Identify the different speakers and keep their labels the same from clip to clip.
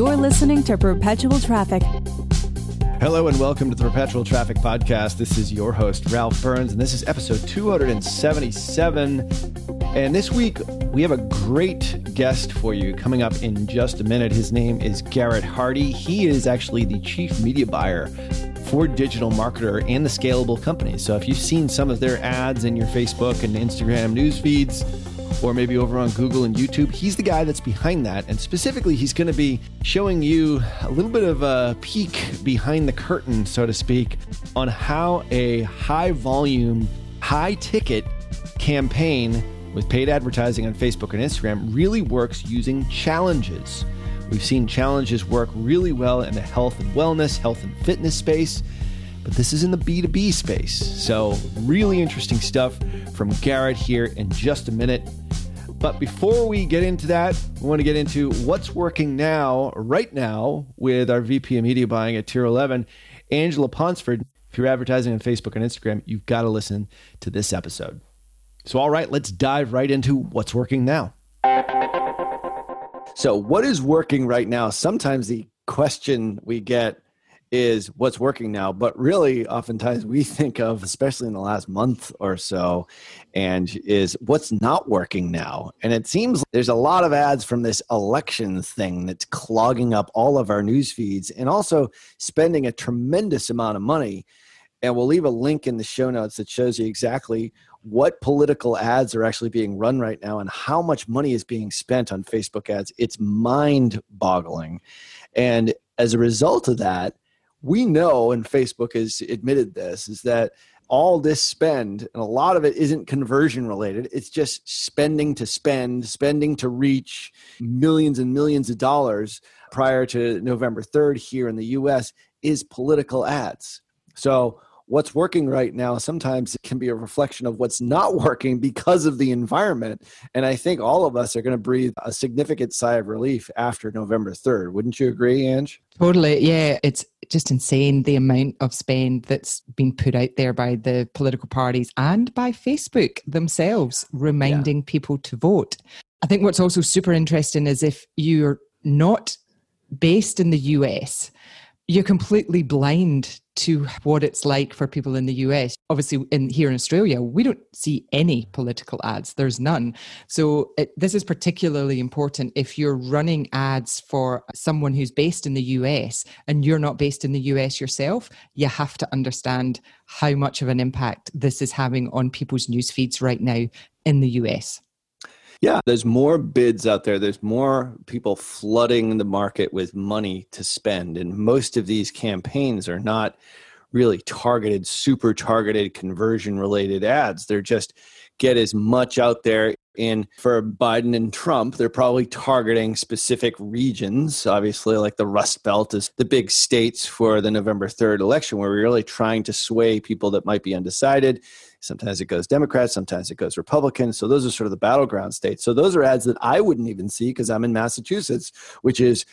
Speaker 1: You're listening to Perpetual Traffic.
Speaker 2: Hello and welcome to the Perpetual Traffic Podcast. This is your host, Ralph Burns, and this is episode 277. And this week, we have a great guest for you coming up in just a minute. His name is Garrett Hardy. He is actually the chief media buyer for Digital Marketer and the Scalable Company. So if you've seen some of their ads in your Facebook and Instagram news feeds, or maybe over on Google and YouTube. He's the guy that's behind that. And specifically, he's going to be showing you a little bit of a peek behind the curtain, so to speak, on how a high volume, high ticket campaign with paid advertising on Facebook and Instagram really works using challenges. We've seen challenges work really well in the health and wellness, health and fitness space but this is in the B2B space. So, really interesting stuff from Garrett here in just a minute. But before we get into that, we want to get into what's working now, right now, with our VP of media buying at Tier 11, Angela Ponsford. If you're advertising on Facebook and Instagram, you've got to listen to this episode. So, all right, let's dive right into what's working now. So, what is working right now? Sometimes the question we get is what's working now but really oftentimes we think of especially in the last month or so and is what's not working now and it seems there's a lot of ads from this election thing that's clogging up all of our news feeds and also spending a tremendous amount of money and we'll leave a link in the show notes that shows you exactly what political ads are actually being run right now and how much money is being spent on Facebook ads. It's mind boggling. And as a result of that, we know, and Facebook has admitted this, is that all this spend, and a lot of it isn't conversion related, it's just spending to spend, spending to reach millions and millions of dollars prior to November 3rd here in the US, is political ads. So, what's working right now sometimes it can be a reflection of what's not working because of the environment and i think all of us are going to breathe a significant sigh of relief after november 3rd wouldn't you agree ange
Speaker 3: totally yeah it's just insane the amount of spend that's been put out there by the political parties and by facebook themselves reminding yeah. people to vote i think what's also super interesting is if you're not based in the us you're completely blind to what it's like for people in the US. Obviously, in here in Australia, we don't see any political ads. There's none. So it, this is particularly important if you're running ads for someone who's based in the US and you're not based in the US yourself. You have to understand how much of an impact this is having on people's news feeds right now in the US.
Speaker 2: Yeah, there's more bids out there. There's more people flooding the market with money to spend. And most of these campaigns are not really targeted, super targeted conversion related ads. They're just get as much out there in for Biden and Trump, they're probably targeting specific regions. Obviously, like the Rust Belt is the big states for the November 3rd election, where we're really trying to sway people that might be undecided. Sometimes it goes Democrat, sometimes it goes Republican. So those are sort of the battleground states. So those are ads that I wouldn't even see because I'm in Massachusetts, which is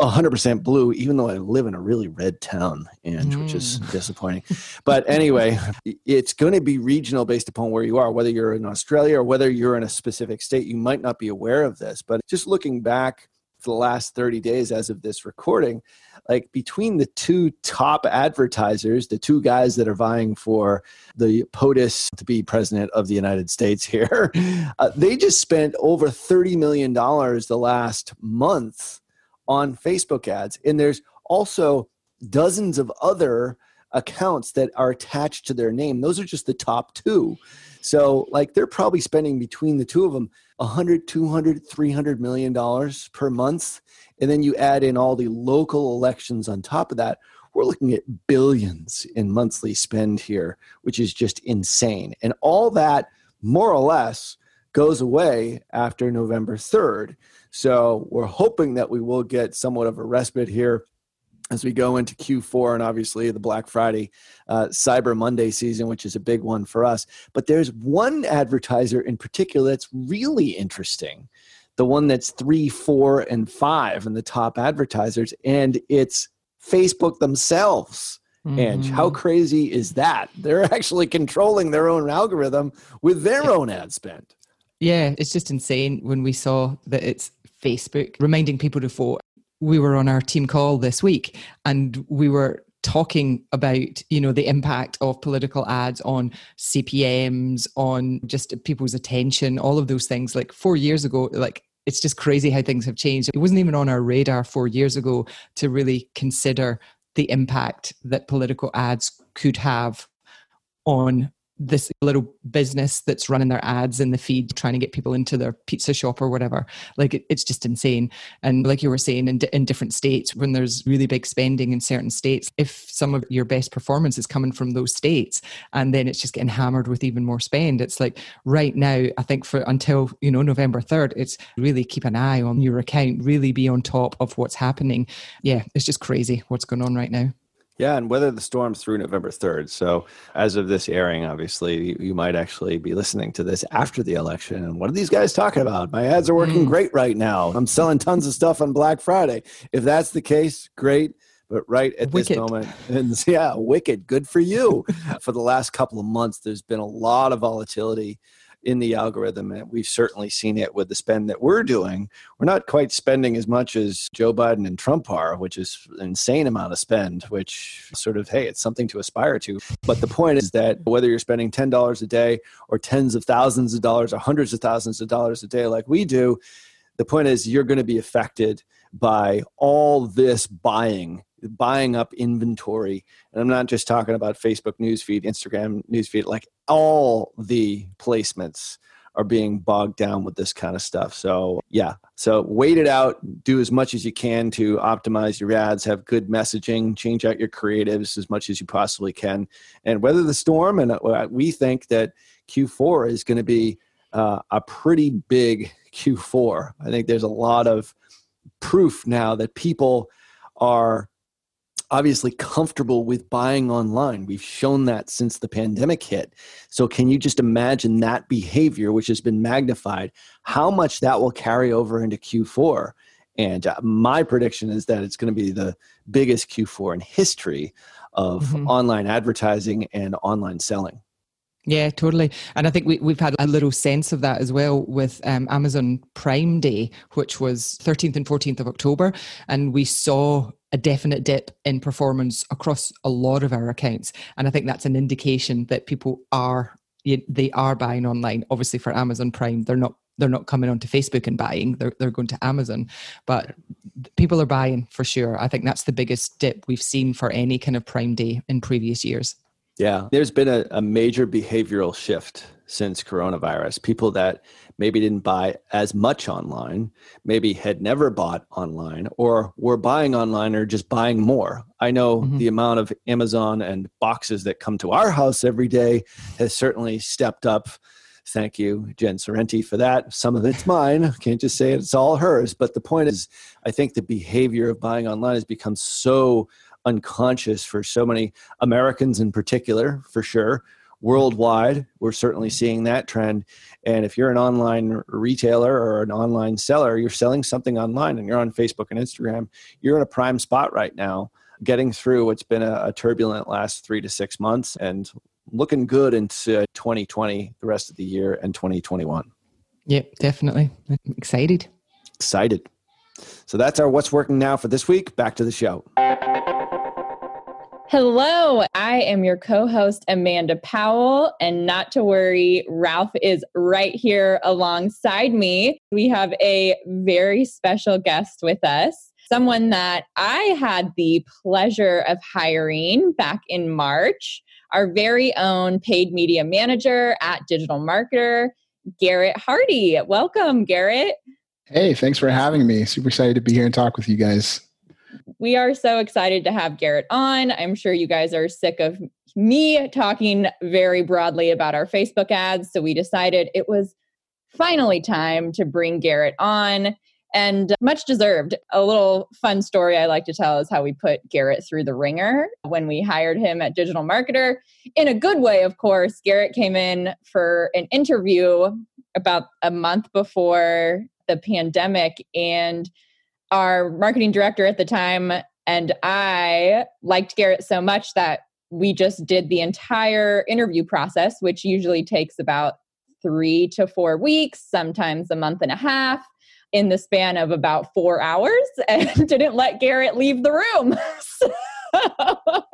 Speaker 2: 100% blue, even though I live in a really red town, and mm. which is
Speaker 3: Mm.
Speaker 2: disappointing. But anyway, it's going to be regional based upon where you are, whether you're in Australia or whether you're in a specific state. You might not be aware of this, but just looking back for the last 30 days as of this recording, like between the two top advertisers, the two guys that are vying for the POTUS to be president of the United States here, uh, they just spent over $30 million the last month on Facebook ads. And there's also dozens of other accounts that are attached to their name. Those are just the top two. So, like, they're probably spending between the two of them 100, 200, 300 million dollars per month. And then you add in all the local elections on top of that. We're looking at billions in monthly spend here, which is just insane. And all that, more or less, goes away after November 3rd. So we're hoping that we will get somewhat of a respite here as we go into Q4 and obviously the Black Friday, uh, Cyber Monday season, which is a big one for us. But there's one advertiser in particular that's really interesting, the one that's three, four, and five in the top advertisers, and it's Facebook themselves. Mm-hmm. And how crazy is that? They're actually controlling their own algorithm with their own ad spend.
Speaker 3: Yeah, it's just insane when we saw that it's Facebook reminding people to vote. We were on our team call this week and we were talking about you know the impact of political ads on cpms on just people's attention all of those things. Like 4 years ago like it's just crazy how things have changed. It wasn't even on our radar 4 years ago to really consider the impact that political ads could have on this little business that's running their ads in the feed trying to get people into their pizza shop or whatever. Like it, it's just insane. And like you were saying in, in different states when there's really big spending in certain states if some of your best performance is coming from those states and then it's just getting hammered with even more spend it's like right now i think for until you know november 3rd it's really keep an eye on your account really be on top of what's happening. Yeah it's just crazy what's going on right now
Speaker 2: yeah, and weather the storm through November 3rd. So, as of this airing, obviously, you, might actually be listening to this after the election. And what are these guys talking about? My ads are working mm. great right now. I'm selling tons of stuff on Black Friday. If that's the case, great. But right at wicked. this moment, and yeah, wicked. Good for you. for the last couple of months, there's been a lot of volatility in the algorithm. And we've certainly seen it with the spend that we're doing. We're not quite spending as much as Joe Biden and Trump are, which is an insane amount of spend, which sort of, hey, it's something to aspire to. But the point is that whether you're spending $10 a day or tens of thousands of dollars or hundreds of thousands of dollars a day like we do, the point is you're going to be affected by all this buying buying up inventory. And i'm not just talking about facebook newsfeed instagram newsfeed like all the placements are being bogged down with this kind of stuff. So yeah. So wait it out. Do as much as you can to optimize your ads. Have good messaging. Change out your creatives as much as you possibly can. And weather the storm. And uh, we think that q4 is going to be uh, a pretty big q4 i think there's a lot of proof now that people are obviously comfortable with buying online. We've shown that since the pandemic hit. So, can you just imagine that behavior, which has been magnified, how much that will carry over into Q4? And uh, my prediction is that it's going to be the biggest Q4 in history of mm-hmm. online advertising and online selling.
Speaker 3: Yeah, totally. And I think we, we've had a little sense of that as well with um, Amazon Prime Day, which was 13th and 14th of October. And we saw a definite dip in performance across a lot of our accounts. And I think that's an indication that people are they are buying online. Obviously, for Amazon Prime, they're not they're not coming onto Facebook and buying. They're they're going to Amazon, but people are buying for sure. I think that's the biggest dip we've seen for any kind of Prime Day in previous years.
Speaker 2: Yeah, there's been a, a major behavioral shift since coronavirus. People that maybe didn't buy as much online, maybe had never bought online, or were buying online or just buying more. I know mm-hmm. the amount of Amazon and boxes that come to our house every day has certainly stepped up. Thank you, Jen Sorrenti, for that. Some of it's mine. Can't just say it's all hers. But the point is, I think the behavior of buying online has become so unconscious for so many Americans in particular, for sure, worldwide. We're certainly seeing that trend. And if you're an online retailer or an online seller, you're selling something online and you're on Facebook and Instagram, you're in a prime spot right now, getting through what's been a, a turbulent last three to six months and looking good into 2020, the rest of the year, and 2021.
Speaker 3: Yep, definitely. I'm excited.
Speaker 2: Excited. So that's our What's Working Now for this week. Back to the show.
Speaker 4: Hello, I am your co host, Amanda Powell. And not to worry, Ralph is right here alongside me. We have a very special guest with us, someone that I had the pleasure of hiring back in March, our very own paid media manager at Digital Marketer, Garrett Hardy. Welcome, Garrett.
Speaker 5: Hey, thanks for having me. Super excited to be here and talk with you guys
Speaker 4: we are so excited to have Garrett on. I'm sure you guys are sick of me talking very broadly about our Facebook ads. So we decided it was finally time to bring Garrett on and uh, much deserved. A little fun story I like to tell is how we put Garrett through the ringer when we hired him at Digital Marketer. In a good way, of course. Garrett came in for an interview about a month before the pandemic and our marketing director at the time and I liked Garrett so much that we just did the entire interview process, which usually takes about three to four weeks, sometimes a month and a half, in the span of about four hours, and didn't let Garrett leave the room.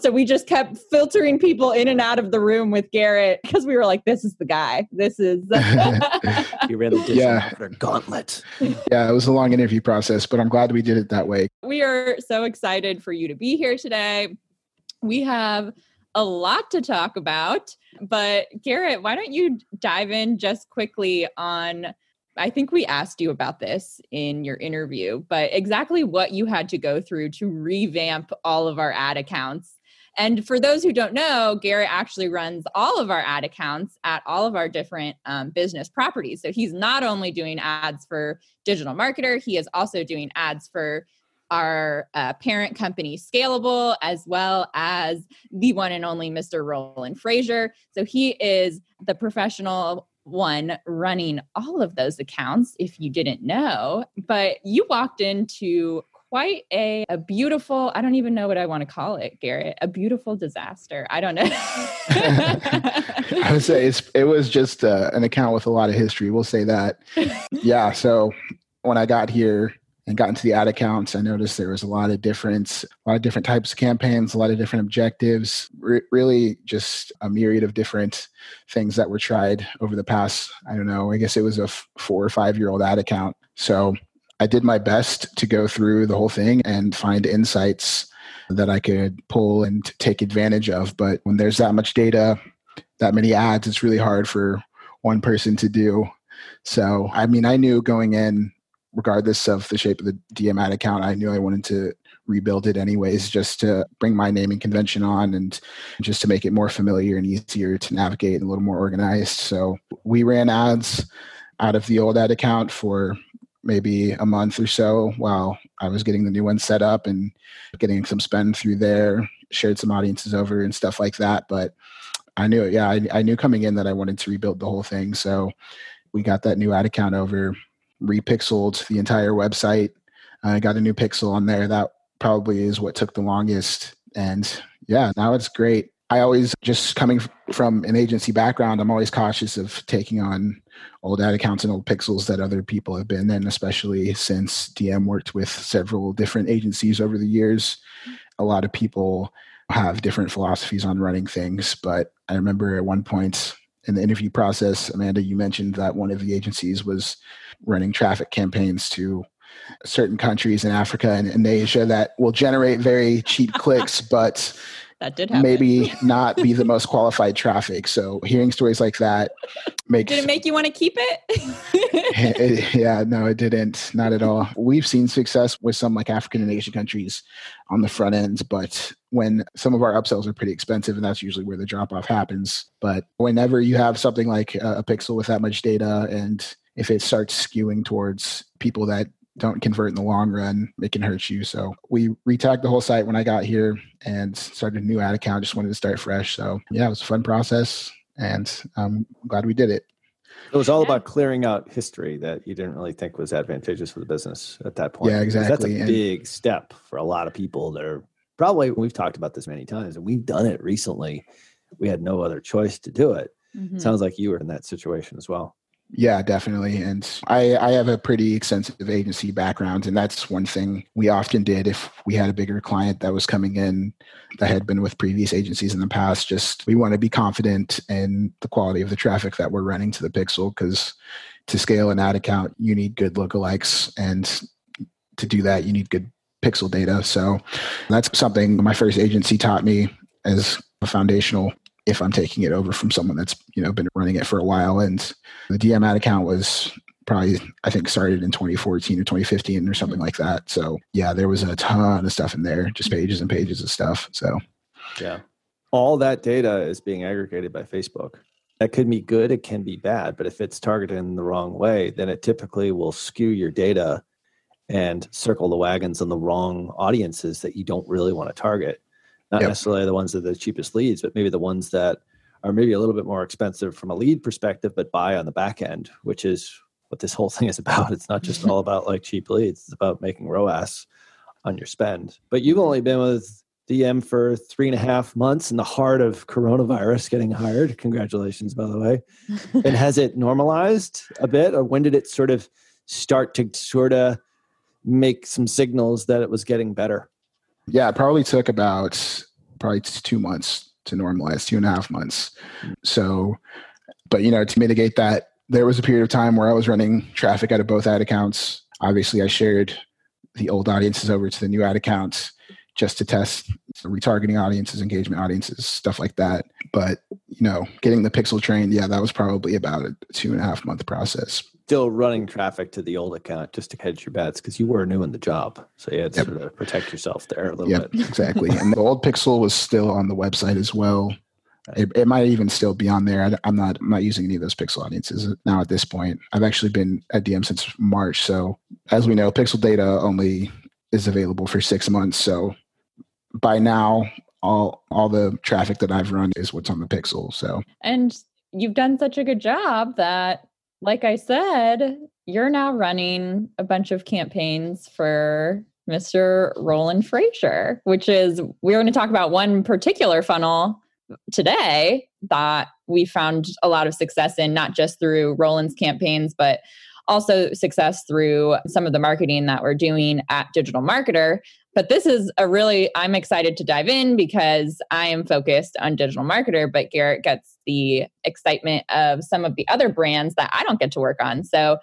Speaker 4: so we just kept filtering people in and out of the room with Garrett because we were like, this is the guy. This is.
Speaker 2: you ran the yeah. gauntlet.
Speaker 5: Yeah, it was a long interview process, but I'm glad we did it that way.
Speaker 4: We are so excited for you to be here today. We have a lot to talk about, but Garrett, why don't you dive in just quickly on I think we asked you about this in your interview, but exactly what you had to go through to revamp all of our ad accounts. And for those who don't know, Garrett actually runs all of our ad accounts at all of our different um, business properties. So he's not only doing ads for Digital Marketer, he is also doing ads for our uh, parent company Scalable, as well as the one and only Mr. Roland Frasier. So he is the professional one running all of those accounts if you didn't know but you walked into quite a, a beautiful i don't even know what i want to call it garrett a beautiful disaster. I don't know.
Speaker 5: I would say it's, it was just uh, an account with a lot of history we'll say that. Yeah so when i got here and got into the ad accounts, I noticed there was a lot of different, a lot of different types of campaigns, a lot of different objectives, re- really just a myriad of different things that were tried over the past, I don't know, I guess it was a f- four or five year old ad account. So I did my best to go through the whole thing and find insights that I could pull and take advantage of. But when there's that much data, that many ads, it's really hard for one person to do. So, I mean, I knew going in regardless of the shape of the DM ad account, I knew I wanted to rebuild it anyways, just to bring my naming convention on and just to make it more familiar and easier to navigate and a little more organized. So we ran ads out of the old ad account for maybe a month or so while I was getting the new one set up and getting some spend through there, shared some audiences over and stuff like that. But I knew, yeah, I, I knew coming in that I wanted to rebuild the whole thing. So we got that new ad account over repixeled the entire website. I got a new pixel on there. That probably is what took the longest. And yeah, now it's great. I always just coming from an agency background, I'm always cautious of taking on old ad accounts and old pixels that other people have been in, especially since DM worked with several different agencies over the years. A lot of people have different philosophies on running things, but I remember at one point in the interview process, Amanda, you mentioned that one of the agencies was running traffic campaigns to certain countries in Africa and in Asia that will generate very cheap clicks, but
Speaker 4: that did happen.
Speaker 5: maybe not be the most qualified traffic. So hearing stories like that makes
Speaker 4: Did it make you want to keep it?
Speaker 5: it? Yeah, no, it didn't. Not at all. We've seen success with some like African and Asian countries on the front ends, but when some of our upsells are pretty expensive and that's usually where the drop off happens. But whenever you have something like a, a pixel with that much data and if it starts skewing towards people that don't convert in the long run, it can hurt you. So we retagged the whole site when I got here and started a new ad account. Just wanted to start fresh. So yeah, it was a fun process and I'm glad we did it.
Speaker 6: It was all
Speaker 4: Yeah.
Speaker 6: about clearing out history that you didn't really think was advantageous for the business at that point.
Speaker 5: Yeah,
Speaker 6: Because That's a
Speaker 5: And-
Speaker 6: big step for a lot of people that are probably, we've talked about this many times and we've done it recently. We had no other choice to do it.
Speaker 4: Mhm.
Speaker 6: Sounds like you were in that situation as well.
Speaker 5: Yeah, definitely. And I, I have a pretty extensive agency background, and that's one thing we often did if we had a bigger client that was coming in that had been with previous agencies in the past. Just we want to be confident in the quality of the traffic that we're running to the pixel because to scale an ad account, you need good lookalikes, and to do that, you need good pixel data. So that's something my first agency taught me as a foundational if I'm taking it over from someone that's you know been running it for a while. And the DM ad account was probably I think started in 2014 or 2015 or something like that. So yeah, there was a ton of stuff in there, just pages and pages of stuff. So
Speaker 6: Yeah. All that data is being aggregated by Facebook. That could be good, it can be bad, but if it's targeted in the wrong way, then it typically will skew your data and circle the wagons on the wrong audiences that you don't really want to target. Not
Speaker 5: Yep.
Speaker 6: necessarily the ones that are the cheapest leads, but maybe the ones that are maybe a little bit more expensive from a lead perspective, but buy on the back end, which is what this whole thing is about. It's not just all about like cheap leads, it's about making ROAS on your spend. But you've only been with DM for three and a half months in the heart of coronavirus getting hired. Congratulations, by the way. and has it normalized a bit, or when did it sort of start to sort of make some signals that it was getting better?
Speaker 5: Yeah, it probably took about probably two months to normalize, two and a half months. So, but you know, to mitigate that, there was a period of time where I was running traffic out of both ad accounts. Obviously, I shared the old audiences over to the new ad accounts just to test retargeting audiences, engagement audiences, stuff like that. But you know, getting the pixel trained, yeah, that was probably about a two and a half month process.
Speaker 6: Still running traffic to the old account just to hedge your bets because you were new in the job. So you had to
Speaker 5: Yep.
Speaker 6: sort of protect yourself there a little
Speaker 5: Yep,
Speaker 6: bit.
Speaker 5: exactly. and the old Pixel was still on the website as well. It, it might even still be on there. I, am not. I'm not using any of those Pixel audiences now at this point. I've actually been at DM since March. So as we know, Pixel data only is available for six months. So by now, all all the traffic that I've run is what's on the Pixel. So
Speaker 4: And you've done such a good job that, like I said, you're now running a bunch of campaigns for Mr. Roland Frasier, which is, we're going to talk about one particular funnel today that we found a lot of success in, not just through Roland's campaigns, but also success through some of the marketing that we're doing at Digital Marketer. But this is a really, I'm excited to dive in because I am focused on digital marketer, but Garrett gets the excitement of some of the other brands that I don't get to work on. So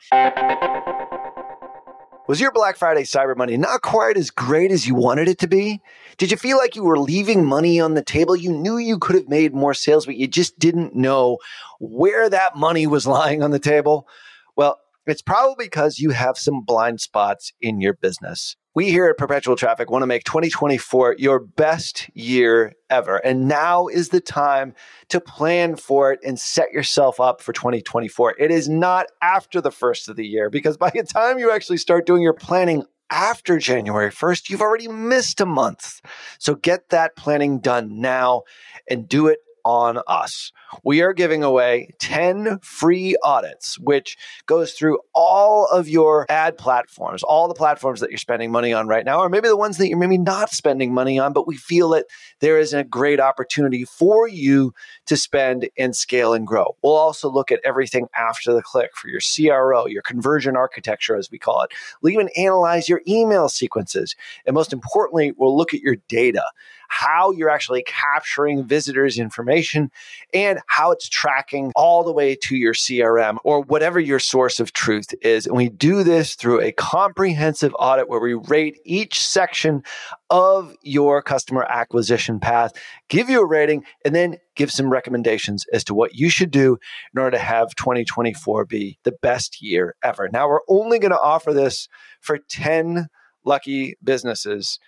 Speaker 2: Was your Black Friday Cyber Monday not quite as great as you wanted it to be? Did you feel like you were leaving money on the table? You knew you could have made more sales, but you just didn't know where that money was lying on the table? Well, it's probably because you have some blind spots in your business. We here at Perpetual Traffic want to make 2024 your best year ever. And now is the time to plan for it and set yourself up for 2024. It is not after the first of the year because by the time you actually start doing your planning after January 1st, you've already missed a month. So get that planning done now and do it on us. We are giving away 10 free audits, which goes through all of your ad platforms, all the platforms that you're spending money on right now, or maybe the ones that you're maybe not spending money on, but we feel that there is a great opportunity for you to spend and scale and grow. We'll also look at everything after the click for your CRO, your conversion architecture, as we call it. We'll even analyze your email sequences. And most importantly, we'll look at your data how you're actually capturing visitors' information and how it's tracking all the way to your CRM or whatever your source of truth is. And we do this through a comprehensive audit where we rate each section of your customer acquisition path, give you a rating, and then give some recommendations as to what you should do in order to have 2024 be the best year ever. Now, we're only going to offer this for 10 lucky businesses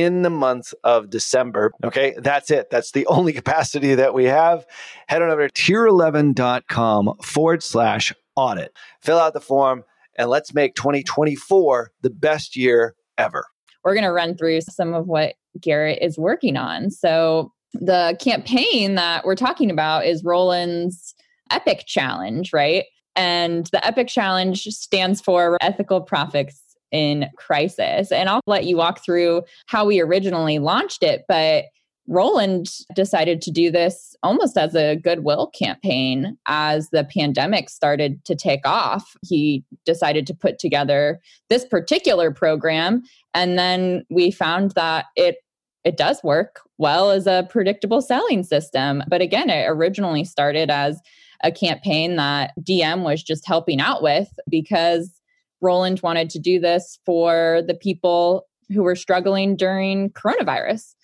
Speaker 2: in the month of December. Okay, that's it. That's the only capacity that we have. Head on over to tier11.com forward slash audit. Fill out the form
Speaker 7: and let's make 2024 the best year ever.
Speaker 4: We're going to run through some of what Garrett is working on. So, the campaign that we're talking about is Roland's Epic Challenge, right? And the Epic Challenge stands for Ethical Profits in Crisis. And I'll let you walk through how we originally launched it. But Roland decided to do this almost as a goodwill campaign as the pandemic started to take off. He decided to put together this particular program and then we found that it it does work well as a predictable selling system. But again, it originally started as a campaign that DM was just helping out with because Roland wanted to do this for the people who were struggling during coronavirus.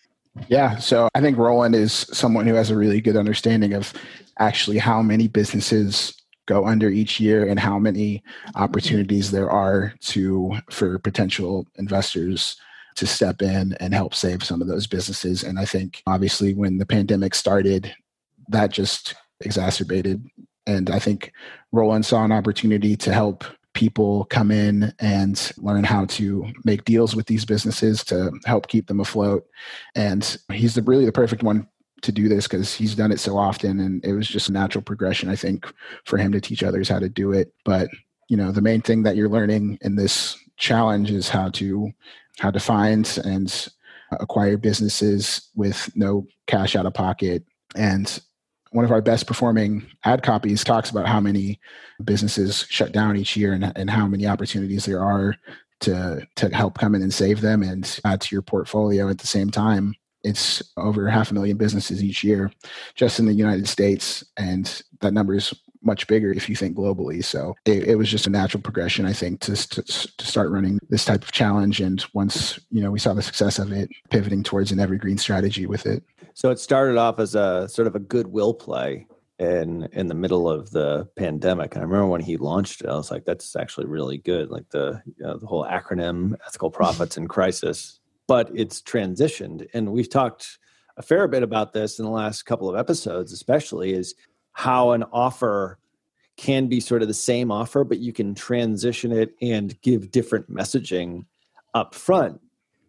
Speaker 5: Yeah. So I think Roland is someone who has a really good understanding of actually how many businesses go under each year and how many opportunities there are to for potential investors to step in and help save some of those businesses. And I think obviously when the pandemic started, that just exacerbated. And I think Roland saw an opportunity to help people come in and learn how to make deals with these businesses to help keep them afloat. And he's the, really the perfect one to do this because he's done it so often and it was just a natural progression i think for him to teach others how to do it but you know the main thing that you're learning in this challenge is how to how to find and acquire businesses with no cash out of pocket and one of our best performing ad copies talks about how many businesses shut down each year and, and how many opportunities there are to to help come in and save them and add to your portfolio. At the same time it's over half a million businesses each year just in the united states and that number is much bigger if you think globally so it, it was just a natural progression i think to, to, to start running this type of challenge and once you know we saw the success of it pivoting towards an evergreen strategy with it
Speaker 2: so it started off as a sort of a goodwill play in in the middle of the pandemic. And I remember when he launched it, I was like, "That's actually really good." Like the you know, the whole acronym "Ethical Profits in Crisis," but it's transitioned, and we've talked a fair bit about this in the last couple of episodes, especially is how an offer can be sort of the same offer, but you can transition it and give different messaging up front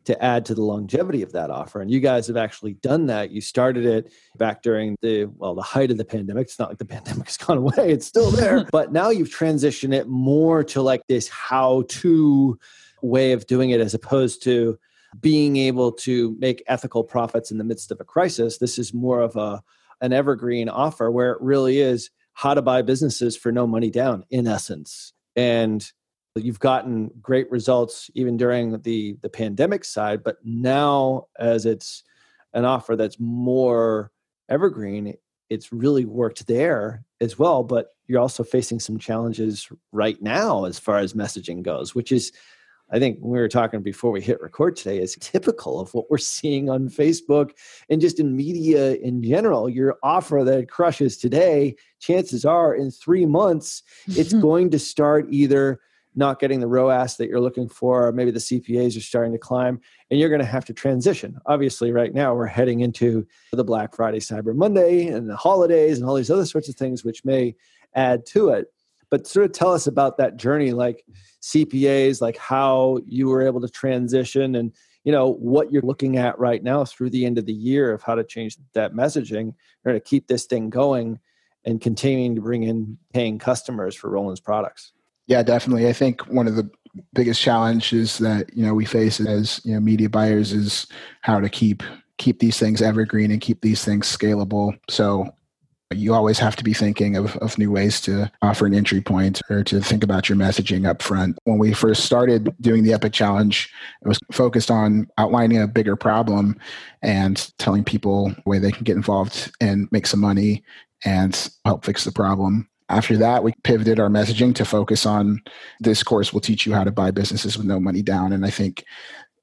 Speaker 2: to add to the longevity of that offer. And you guys have actually done that. You started it back during the, well, the height of the pandemic. It's not like the pandemic has gone away, it's still there. but now you've transitioned it more to like this how to way of doing it as opposed to being able to make ethical profits in the midst of a crisis. This is more of a an evergreen offer where it really is how to buy businesses for no money down in essence. And you've gotten great results even during the the pandemic side but now as it's an offer that's more evergreen it's really worked there as well but you're also facing some challenges right now as far as messaging goes which is i think we were talking before we hit record today is typical of what we're seeing on facebook and just in media in general your offer that crushes today chances are in three months it's going to start either not getting the ROAS that you're looking for, or maybe the CPAs are starting to climb, and you're going to have to transition. Obviously, right now we're heading into the Black Friday, Cyber Monday, and the holidays, and all these other sorts of things which may add to it. But sort of tell us about that journey, like CPAs, like how you were able to transition, and you know what you're looking at right now through the end of the year of how to change that messaging or to keep this thing going and continuing to bring in paying customers for Roland's products.
Speaker 5: Yeah, definitely. I think one of the biggest challenges that you know we face as you know media buyers is how to keep keep these things evergreen and keep these things scalable. So you always have to be thinking of, of new ways to offer an entry point or to think about your messaging up front. When we first started doing the Epic Challenge, it was focused on outlining a bigger problem and telling people where they can get involved and make some money and help fix the problem. After that, we pivoted our messaging to focus on this course will teach you how to buy businesses with no money down. And I think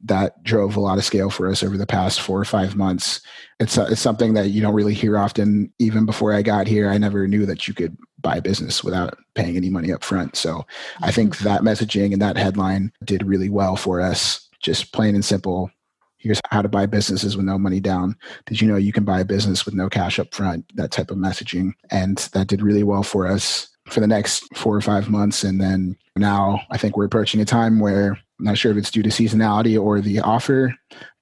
Speaker 5: that drove a lot of scale for us over the past four or five months. It's, uh, it's something that you don't really hear often. Even before I got here, I never knew that you could buy a business without paying any money up front. So I think mm-hmm. that messaging and that headline did really well for us. Just plain and simple. Here's how to buy businesses with no money down. Did you know you can buy a business with no cash up front? That type of messaging. And that did really well for us for the next four or five months. And then now I think we're approaching a time where I'm not sure if it's due to seasonality or the offer,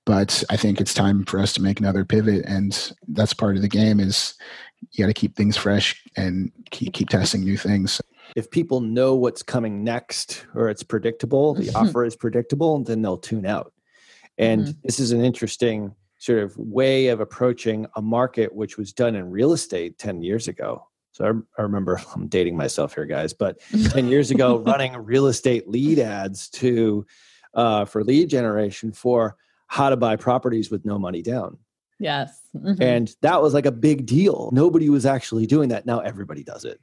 Speaker 5: but I think it's time for us to make another pivot. And that's part of the game is you got to keep things fresh and keep, keep testing new things.
Speaker 2: If people know what's coming next or it's predictable, the offer is predictable, then they'll tune out. And mm-hmm. this is an interesting sort of way of approaching a market which was done in real estate 10 years ago. So I, I remember I'm dating myself here, guys, but 10 years ago, running real estate lead ads to uh, for lead generation for how to buy properties with no money down.
Speaker 4: Yes. Mm-hmm.
Speaker 2: And that was like a big deal. Nobody was actually doing that. Now everybody does it.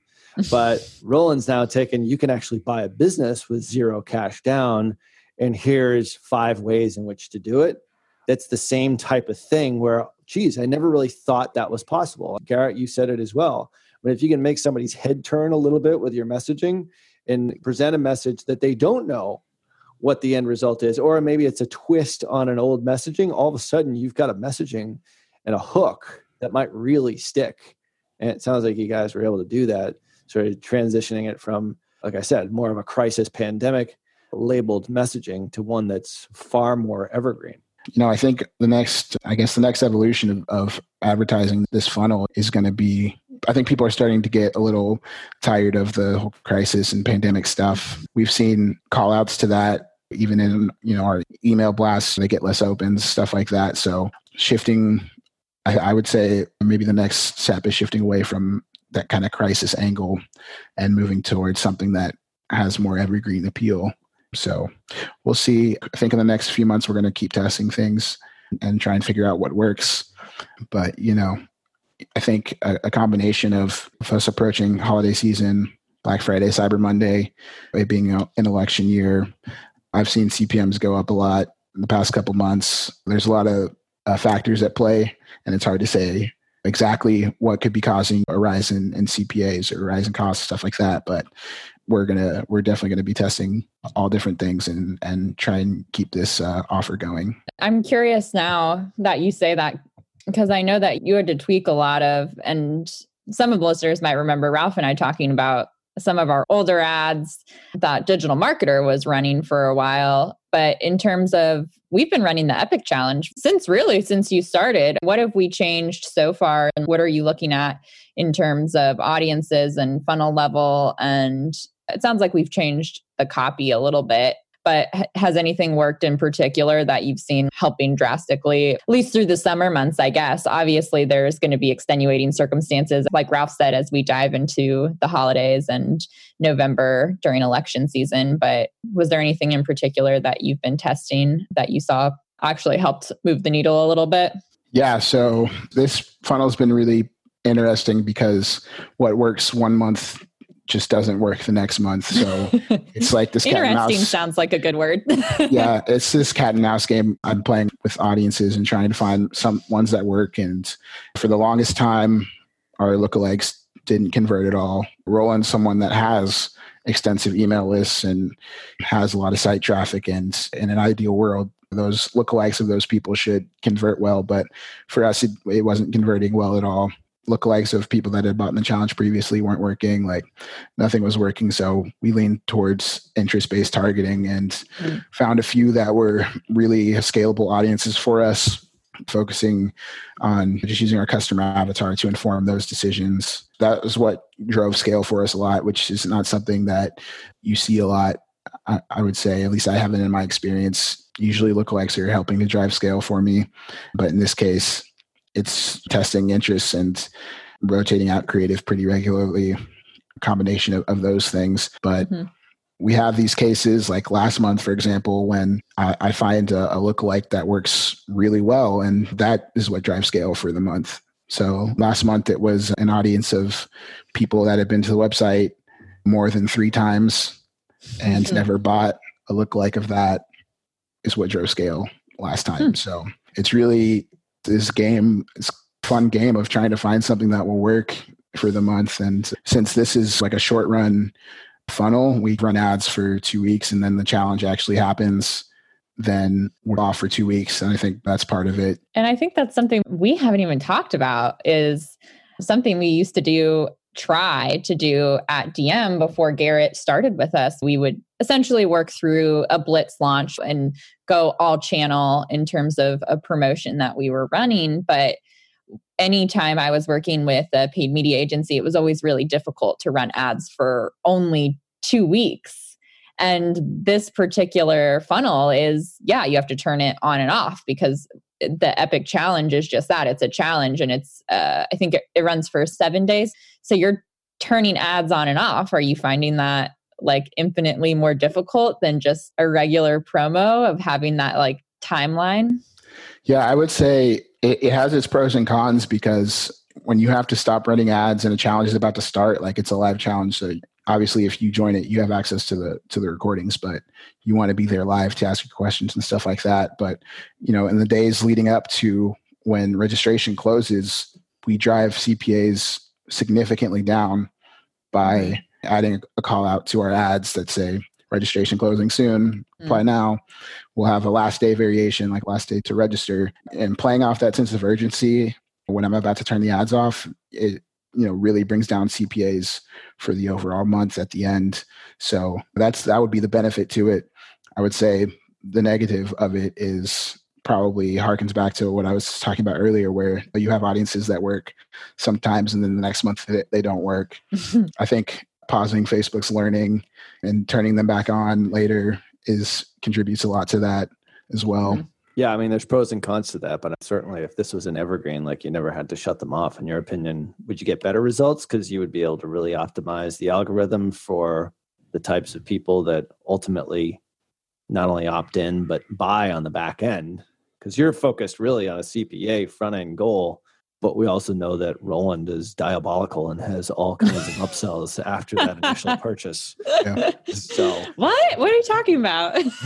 Speaker 2: But Roland's now taken, you can actually buy a business with zero cash down. And here's five ways in which to do it that's the same type of thing where, geez, I never really thought that was possible. Garrett, you said it as well. But if you can make somebody's head turn a little bit with your messaging and present a message that they don't know what the end result is, or maybe it's a twist on an old messaging, all of a sudden you've got a messaging and a hook that might really stick. And it sounds like you guys were able to do that, sort of transitioning it from, like I said, more of a crisis pandemic labeled messaging to one that's far more evergreen
Speaker 5: you know, I think the next, I guess the next evolution of, of advertising this funnel is going to be, I think people are starting to get a little tired of the whole crisis and pandemic stuff. We've seen call outs to that even in, you know, our email blasts, they get less opens, stuff like that. So shifting, I, I would say maybe the next step is shifting away from that kind of crisis angle and moving towards something that has more evergreen appeal so we'll see. I think in the next few months, we're going to keep testing things and try and figure out what works. But, you know, I think a, a combination of, of us approaching holiday season, Black Friday, Cyber Monday, it being an election year, I've seen CPMs go up a lot in the past couple months. There's a lot of uh, factors at play, and it's hard to say exactly what could be causing a rise in, in CPAs or in costs, stuff like that. But we're gonna we're definitely gonna be testing all different things and and try and keep this uh, offer going.
Speaker 4: I'm curious now that you say that because I know that you had to tweak a lot of and some of the listeners might remember Ralph and I talking about some of our older ads that digital marketer was running for a while. But in terms of we've been running the epic challenge since really since you started. What have we changed so far and what are you looking at in terms of audiences and funnel level? And it sounds like we've changed the copy a little bit but has anything worked in particular that you've seen helping drastically at least through the summer months i guess? Obviously there's going to be extenuating circumstances like ralph said as we dive into the holidays and november during election season but was there anything in particular that you've been testing that you saw actually helped move the needle a little bit?
Speaker 5: Yeah so this funnel's been really interesting because what works one month just doesn't work the next month. So it's like this cat
Speaker 4: and
Speaker 5: mouse.
Speaker 4: sounds like a good word.
Speaker 5: yeah, it's this cat and mouse game. I'm playing with audiences and trying to find some ones that work. And for the longest time, our lookalikes didn't convert at all. Roland's someone that has extensive email lists and has a lot of site traffic. And in an ideal world, those lookalikes of those people should convert well. But for us, it, it wasn't converting well at all lookalikes of people that had bought in the challenge previously weren't working. Like nothing was working. So we leaned towards interest based targeting and mm. found a few that were really scalable audiences for us, focusing on just using our customer avatar to inform those decisions. That was what drove scale for us a lot, which is not something that you see a lot. I, I would say, at least I haven't in my experience. Usually lookalikes are helping to drive scale for me. But in this case, it's testing interests and rotating out creative pretty regularly a combination of, of those things but mm-hmm. we have these cases like last month for example when i, I find a, a lookalike that works really well and that is what drives scale for the month so last month it was an audience of people that had been to the website more than three times and mm-hmm. never bought a lookalike of that is what drove scale last time. Hmm. So it's really this game, this fun game of trying to find something that will work for the month. And since this is like a short run funnel, we run ads for two weeks and then the challenge actually happens then we're off for two weeks and i think that's part of it
Speaker 4: and i think that's something we haven't even talked about is something we used to do try to do at DM before Garrett started with us. We would essentially work through a blitz launch and go all channel in terms of a promotion that we were running. But anytime I was working with a paid media agency, it was always really difficult to run ads for only two weeks. And this particular funnel is, yeah, you have to turn it on and off because the Epic Challenge is just that it's a challenge and it's, uh, I think it, it runs for seven days. So you're turning ads on and off. Are you finding that like infinitely more difficult than just a regular promo of having that like timeline?
Speaker 5: Yeah, I would say it, it has its pros and cons because when you have to stop running ads and a challenge is about to start, like it's a live challenge. So obviously if you join it, you have access to the to the recordings, but you want to be there live to ask your questions and stuff like that. But you know, in the days leading up to when registration closes, we drive CPAs significantly down by mm-hmm. Adding a call out to our ads that say registration closing soon. Apply mm. now. We'll have a last day variation like last day to register. And playing off that sense of urgency when i'm about to turn the ads off it you know really brings down cpas for the overall month at the end. So that's that would be the benefit to it. I would say the negative of it is probably harkens back to what I was talking about earlier, where you have audiences that work sometimes and then the next month they don't work. I think pausing Facebook's learning and turning them back on later is contributes a lot to that as well. Mm-hmm.
Speaker 2: Yeah, I mean, there's pros and cons to that, but certainly if this was an evergreen, like you never had to shut them off, in your opinion, would you get better results because you would be able to really optimize the algorithm for the types of people that ultimately not only opt in but buy on the back end? Because you're focused really on a CPA front end goal but we also know that Roland is diabolical and has all kinds of upsells after that initial purchase. Yeah.
Speaker 4: So what? What are you talking about?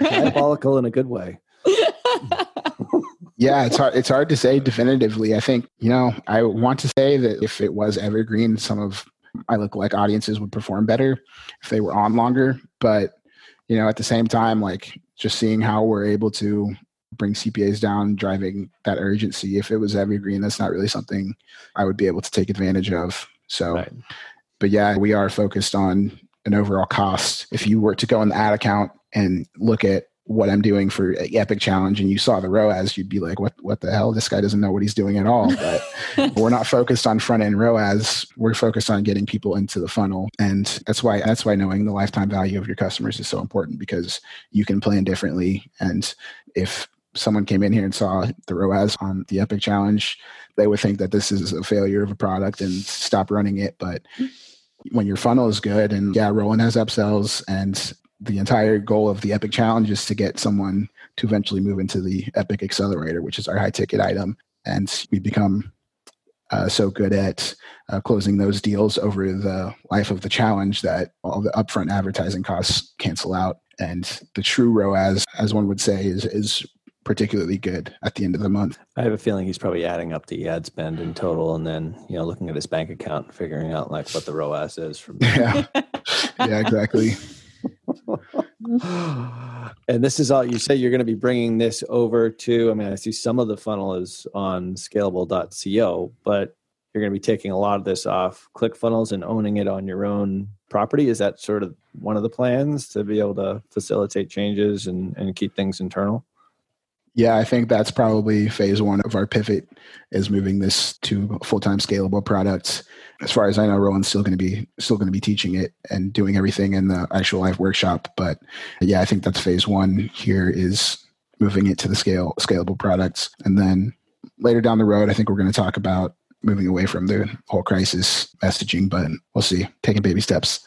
Speaker 2: diabolical in a good way.
Speaker 5: yeah, it's hard. It's hard to say definitively. I think you know. I want to say that if it was evergreen, some of my look like audiences would perform better if they were on longer. But you know, at the same time, like just seeing how we're able to bring CPAs down, driving that urgency. If it was evergreen, that's not really something I would be able to take advantage of. So, right. but yeah, we are focused on an overall cost. If you were to go in the ad account and look at what I'm doing for Epic Challenge and you saw the ROAS, you'd be like, what, what the hell? This guy doesn't know what he's doing at all. But we're not focused on front end ROAS. We're focused on getting people into the funnel. And that's why, that's why knowing the lifetime value of your customers is so important because you can plan differently. And if someone came in here and saw the ROAS on the Epic Challenge, they would think that this is a failure of a product and stop running it. But when your funnel is good and yeah, Roland has upsells and the entire goal of the Epic Challenge is to get someone to eventually move into the Epic Accelerator, which is our high ticket item. And we become uh, so good at uh, closing those deals over the life of the challenge that all the upfront advertising costs cancel out. And the true ROAS, as one would say, is is particularly good at the end of the month.
Speaker 2: I have a feeling he's probably adding up the ad spend in total and then, you know, looking at his bank account and figuring out like what the ROAS is from
Speaker 5: Yeah. yeah, exactly.
Speaker 2: and this is all you say you're going to be bringing this over to I mean I see some of the funnel is on scalable.co, but you're going to be taking a lot of this off ClickFunnels and owning it on your own property. Is that sort of one of the plans to be able to facilitate changes and, and keep things internal?
Speaker 5: Yeah, I think that's probably phase one of our pivot is moving this to full-time scalable products. As far as I know, Roland's still going to be still going to be teaching it and doing everything in the actual live workshop. But yeah, I think that's phase one. Here is moving it to the scale scalable products, and then later down the road, I think we're going to talk about moving away from the whole crisis messaging. But we'll see, taking baby steps.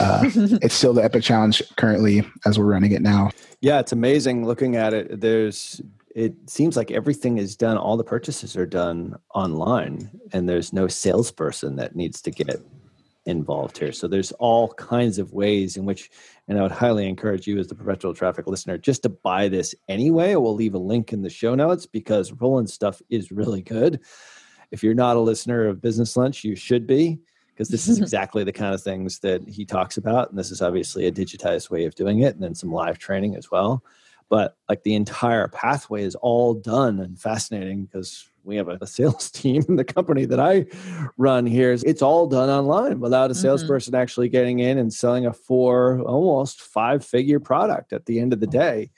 Speaker 5: Uh, it's still the Epic Challenge currently as we're running it now.
Speaker 2: Yeah, it's amazing looking at it. There's it seems like everything is done, all the purchases are done online, and there's no salesperson that needs to get involved here. So there's all kinds of ways in which, and I would highly encourage you as the perpetual traffic listener just to buy this anyway. We'll leave a link in the show notes because Roland's stuff is really good. If you're not a listener of Business Lunch, you should be because this is exactly the kind of things that he talks about. And this is obviously a digitized way of doing it, and then some live training as well. but like the entire pathway is all done and fascinating because we have a, sales team in the company that I run here. It's all done online without a mm-hmm. salesperson mm-hmm. actually getting in and selling a four, almost five figure product at the end of the day.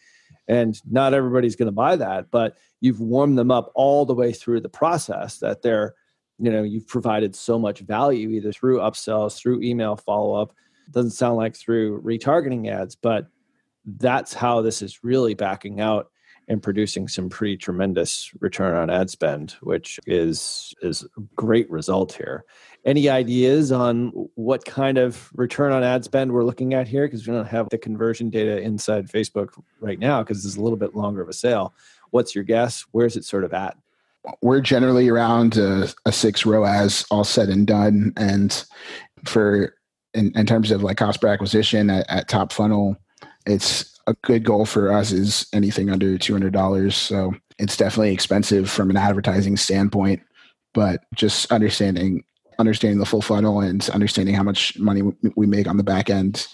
Speaker 2: And not everybody's going to buy that, but you've warmed them up all the way through the process that they're, you know, you've provided so much value either through upsells, through email follow up. Doesn't sound like through retargeting ads, but that's how this is really backing out and producing some pretty tremendous return on ad spend, which is is a great result here. Any ideas on what kind of return on ad spend we're looking at here? Because we don't have the conversion data inside Facebook right now because it's a little bit longer of a sale. What's your guess? Where's it sort of at?
Speaker 5: We're generally around a, a six ROAS, all said and done. And for in, in terms of like cost per acquisition at, at top funnel, it's a good goal for us is anything under $200. So it's definitely expensive from an advertising standpoint, but just understanding understanding the full funnel and understanding how much money we make on the back end,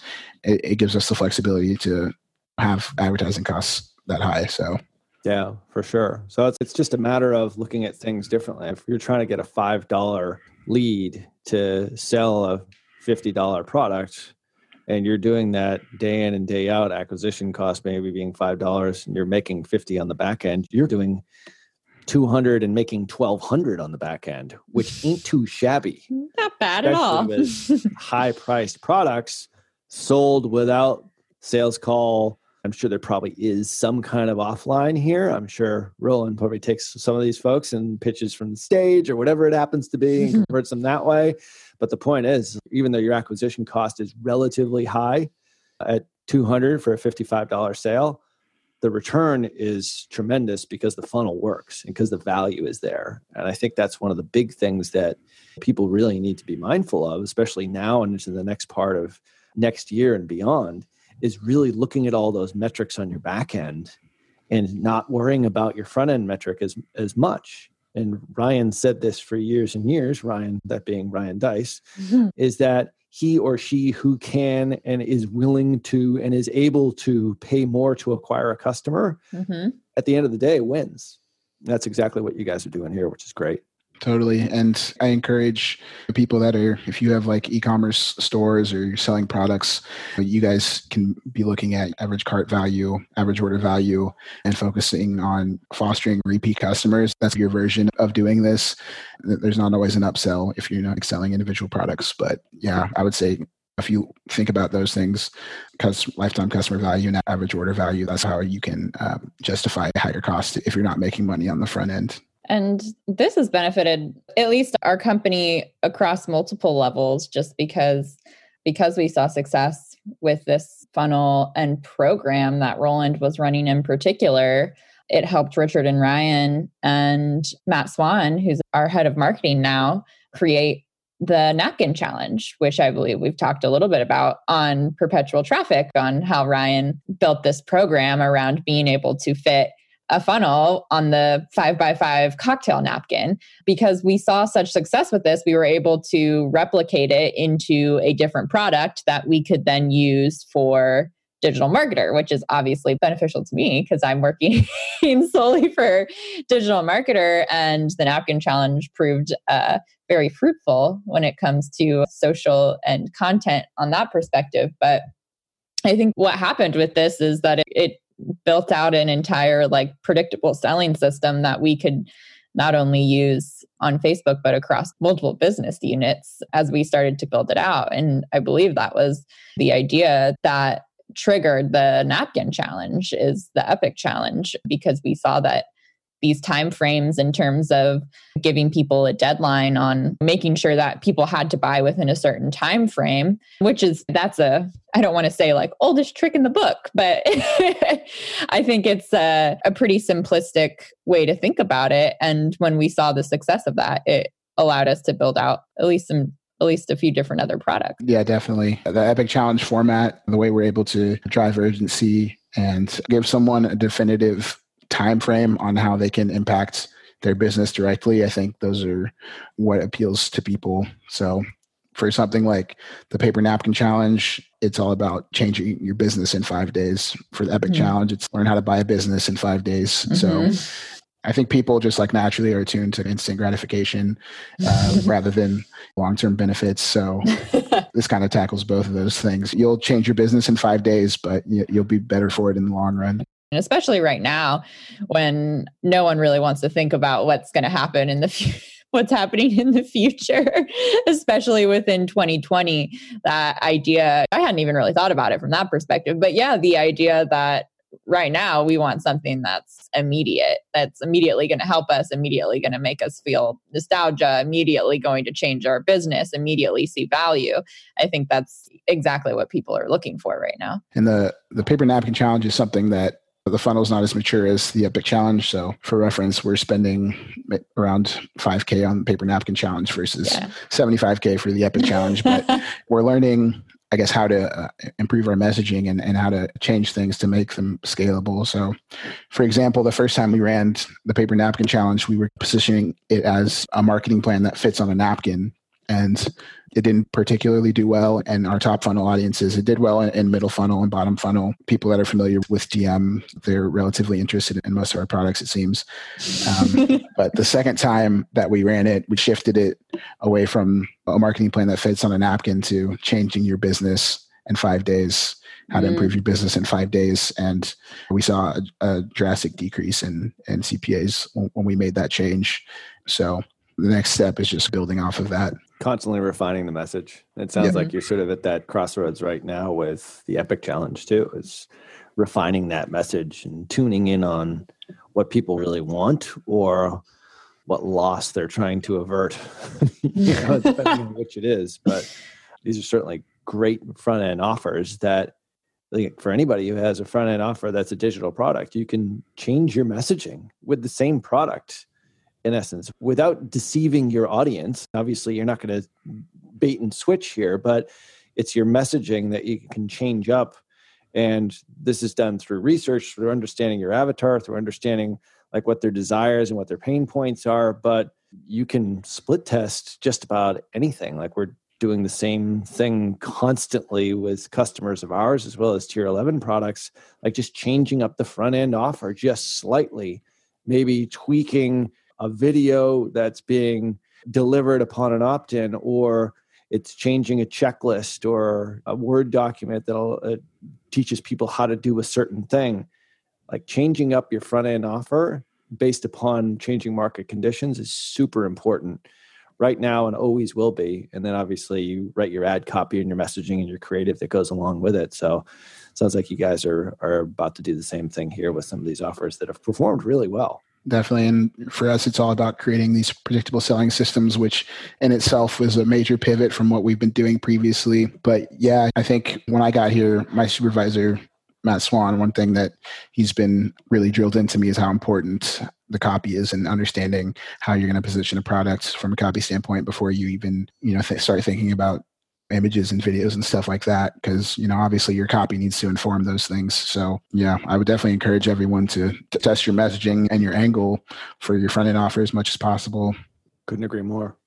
Speaker 5: it, it gives us the flexibility to have advertising costs that high. So
Speaker 2: yeah, for sure. So it's, it's just a matter of looking at things differently. If you're trying to get a $5 lead to sell a $50 product, and you're doing that day in and day out acquisition cost maybe being five dollars and you're making 50 on the back end you're doing 200 and making 1200 on the back end which ain't too shabby
Speaker 4: not bad at all
Speaker 2: high priced products sold without sales call i'm sure there probably is some kind of offline here i'm sure roland probably takes some of these folks and pitches from the stage or whatever it happens to be and converts them that way but the point is, even though your acquisition cost is relatively high at 200 for a $55 sale, the return is tremendous because the funnel works and because the value is there. And I think that's one of the big things that people really need to be mindful of, especially now and into the next part of next year and beyond, is really looking at all those metrics on your back end and not worrying about your front end metric as, as much and Ryan said this for years and years, Ryan, that being Ryan Deiss, mm-hmm. is that he or she who can and is willing to and is able to pay more to acquire a customer mm-hmm. at the end of the day wins. That's exactly what you guys are doing here, which is great.
Speaker 5: Totally. And I encourage people that are, if you have like e commerce stores or you're selling products, you guys can be looking at average cart value, average order value, and focusing on fostering repeat customers. That's your version of doing this. There's not always an upsell if you're not selling individual products. But yeah, I would say if you think about those things, because lifetime customer value and average order value, that's how you can uh, justify higher cost if you're not making money on the front end.
Speaker 4: And this has benefited at least our company across multiple levels just because because we saw success with this funnel and program that Roland was running in particular. It helped Richard and Ryan and Matt Swan, who's our head of marketing now, create the napkin challenge, which I believe we've talked a little bit about on perpetual traffic, on how Ryan built this program around being able to fit a funnel on the five by five cocktail napkin. Because we saw such success with this, we were able to replicate it into a different product that we could then use for digital marketer, which is obviously beneficial to me because I'm working solely for digital marketer. And the napkin challenge proved uh, very fruitful when it comes to social and content on that perspective. But I think what happened with this is that it, it built out an entire like predictable selling system that we could not only use on Facebook, but across multiple business units as we started to build it out. And I believe that was the idea that triggered the napkin challenge is the epic challenge because we saw that these time frames in terms of giving people a deadline on making sure that people had to buy within a certain time frame which is that's a i don't want to say like oldest trick in the book but i think it's a, a pretty simplistic way to think about it and when we saw the success of that it allowed us to build out at least some at least a few different other products.
Speaker 5: Yeah, definitely. The Epic Challenge format, the way we're able to drive urgency and give someone a definitive time frame on how they can impact their business directly i think those are what appeals to people so for something like the paper napkin challenge, it's all about changing your business in five days. For the Epic mm-hmm. challenge, it's learn how to buy a business in five days. Mm-hmm. So I think people just like naturally are attuned to instant gratification uh, rather than long term benefits. So this kind of tackles both of those things. You'll change your business in five days, but you'll be better for it in the long run.
Speaker 4: And especially right now when no one really wants to think about what's going to happen in the future what's happening in the future, especially within 2020. That idea, I hadn't even really thought about it from that perspective. But yeah, the idea that right now we want something that's immediate, that's immediately going to help us, immediately going to make us feel nostalgia, immediately going to change our business, immediately see value. I think that's exactly what people are looking for right now.
Speaker 5: And the the paper napkin challenge is something that the funnel's not as mature as the Epic Challenge. So, for reference, we're spending around 5K on the Paper Napkin Challenge versus yeah. 75K for the Epic Challenge. But we're learning, I guess, how to uh, improve our messaging and, and how to change things to make them scalable. So, for example, the first time we ran the Paper Napkin Challenge, we were positioning it as a marketing plan that fits on a napkin. And it didn't particularly do well in our top funnel audiences. It did well in, in, middle funnel and bottom funnel. People that are familiar with DM, they're relatively interested in most of our products, it seems. Um, but the second time that we ran it, we shifted it away from a marketing plan that fits on a napkin to changing your business in five days how to improve mm. your business in five days. And we saw a, a drastic decrease in, in CPAs when, when we made that change. So the next step is just building off of that
Speaker 2: constantly refining the message. It sounds yeah. like you're sort of at that crossroads right now with the Epic Challenge too. Is refining that message and tuning in on what people really want or what loss they're trying to avert. you know, depending on which it is. But these are certainly great front end offers that like for anybody who has a front end offer that's a digital product, you can change your messaging with the same product in essence, without deceiving your audience. Obviously, you're not going to bait and switch here, but it's your messaging that you can change up. And this is done through research, through understanding your avatar, through understanding like what their desires and what their pain points are. But you can split test just about anything. Like we're doing the same thing constantly with customers of ours as well as tier 11 products, like just changing up the front end offer just slightly, maybe tweaking a video that's being delivered upon an opt in, or it's changing a checklist or a Word document that uh, teaches people how to do a certain thing. Like changing up your front end offer based upon changing market conditions is super important right now and always will be. And then obviously you write your ad copy and your messaging and your creative that goes along with it. So sounds like you guys are are about to do the same thing here with some of these offers that have performed really well
Speaker 5: definitely. And for us, it's all about creating these predictable selling systems, which in itself was a major pivot from what we've been doing previously. But yeah, I think when I got here, my supervisor, Matt Swan, one thing that he's been really drilled into me is how important the copy is and understanding how you're going to position a product from a copy standpoint before you even, you know, th- start thinking about images and videos and stuff like that because you know obviously your copy needs to inform those things. So yeah i would definitely encourage everyone to, to test your messaging and your angle for your front end offer as much as possible.
Speaker 2: Couldn't agree more.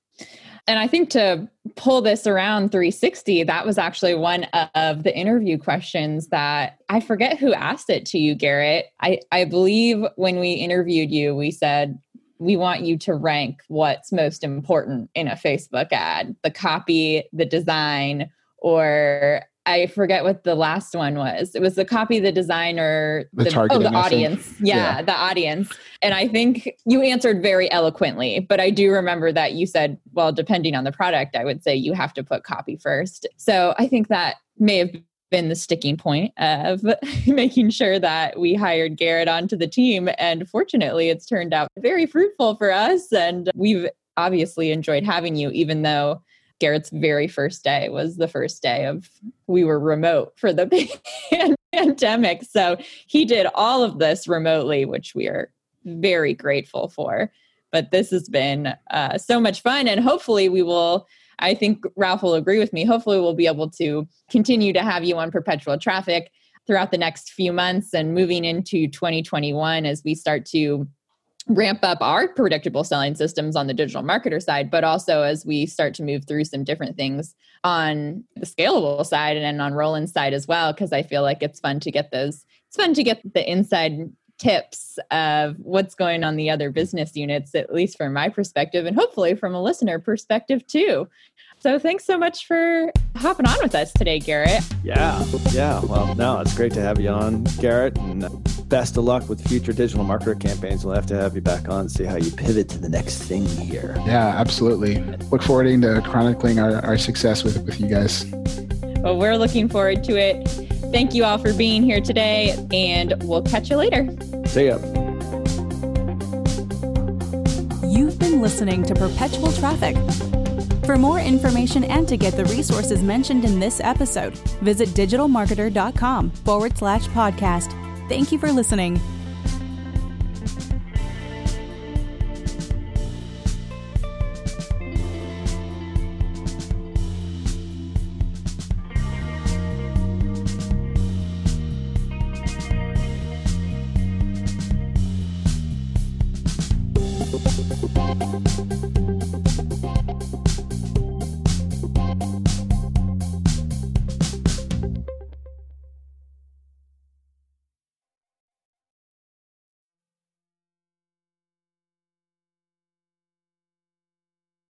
Speaker 4: And I think to pull this around 360, that was actually one of the interview questions that I forget who asked it to you, Garrett. I, I believe when we interviewed you, we said, we want you to rank what's most important in a Facebook ad the copy, the design, or I forget what the last one was. It was the copy, the designer,
Speaker 5: the, the oh,
Speaker 4: the audience. Yeah, yeah, the audience. And I think you answered very eloquently, but I do remember that you said, well, depending on the product, I would say you have to put copy first. So I think that may have been the sticking point of making sure that we hired Garrett onto the team. And fortunately, it's turned out very fruitful for us. And we've obviously enjoyed having you, even though Garrett's very first day was the first day of we were remote for the pandemic. So he did all of this remotely, which we are very grateful for. But this has been uh, so much fun, and hopefully, we will I think Ralph will agree with me. Hopefully, we'll be able to continue to have you on perpetual traffic throughout the next few months and moving into 2021 as we start to ramp up our predictable selling systems on the digital marketer side, but also as we start to move through some different things on the scalable side and on Roland's side as well, because I feel like it's fun to get those, it's fun to get the inside tips of what's going on the other business units, at least from my perspective, and hopefully from a listener perspective too. So thanks so much for hopping on with us today, Garrett.
Speaker 2: Yeah, yeah. Well, no, it's great to have you on, Garrett, and best of luck with future digital marketer campaigns. We'll have to have you back on and see how you pivot to the next thing here.
Speaker 5: Yeah, absolutely. Look forward to chronicling our, our success with, with you guys.
Speaker 4: Well, we're looking forward to it. Thank you all for being here today, and we'll catch you later.
Speaker 2: See ya.
Speaker 1: You've been listening to Perpetual Traffic. For more information and to get the resources mentioned in this episode, visit digitalmarketer.com forward slash podcast. Thank you for listening.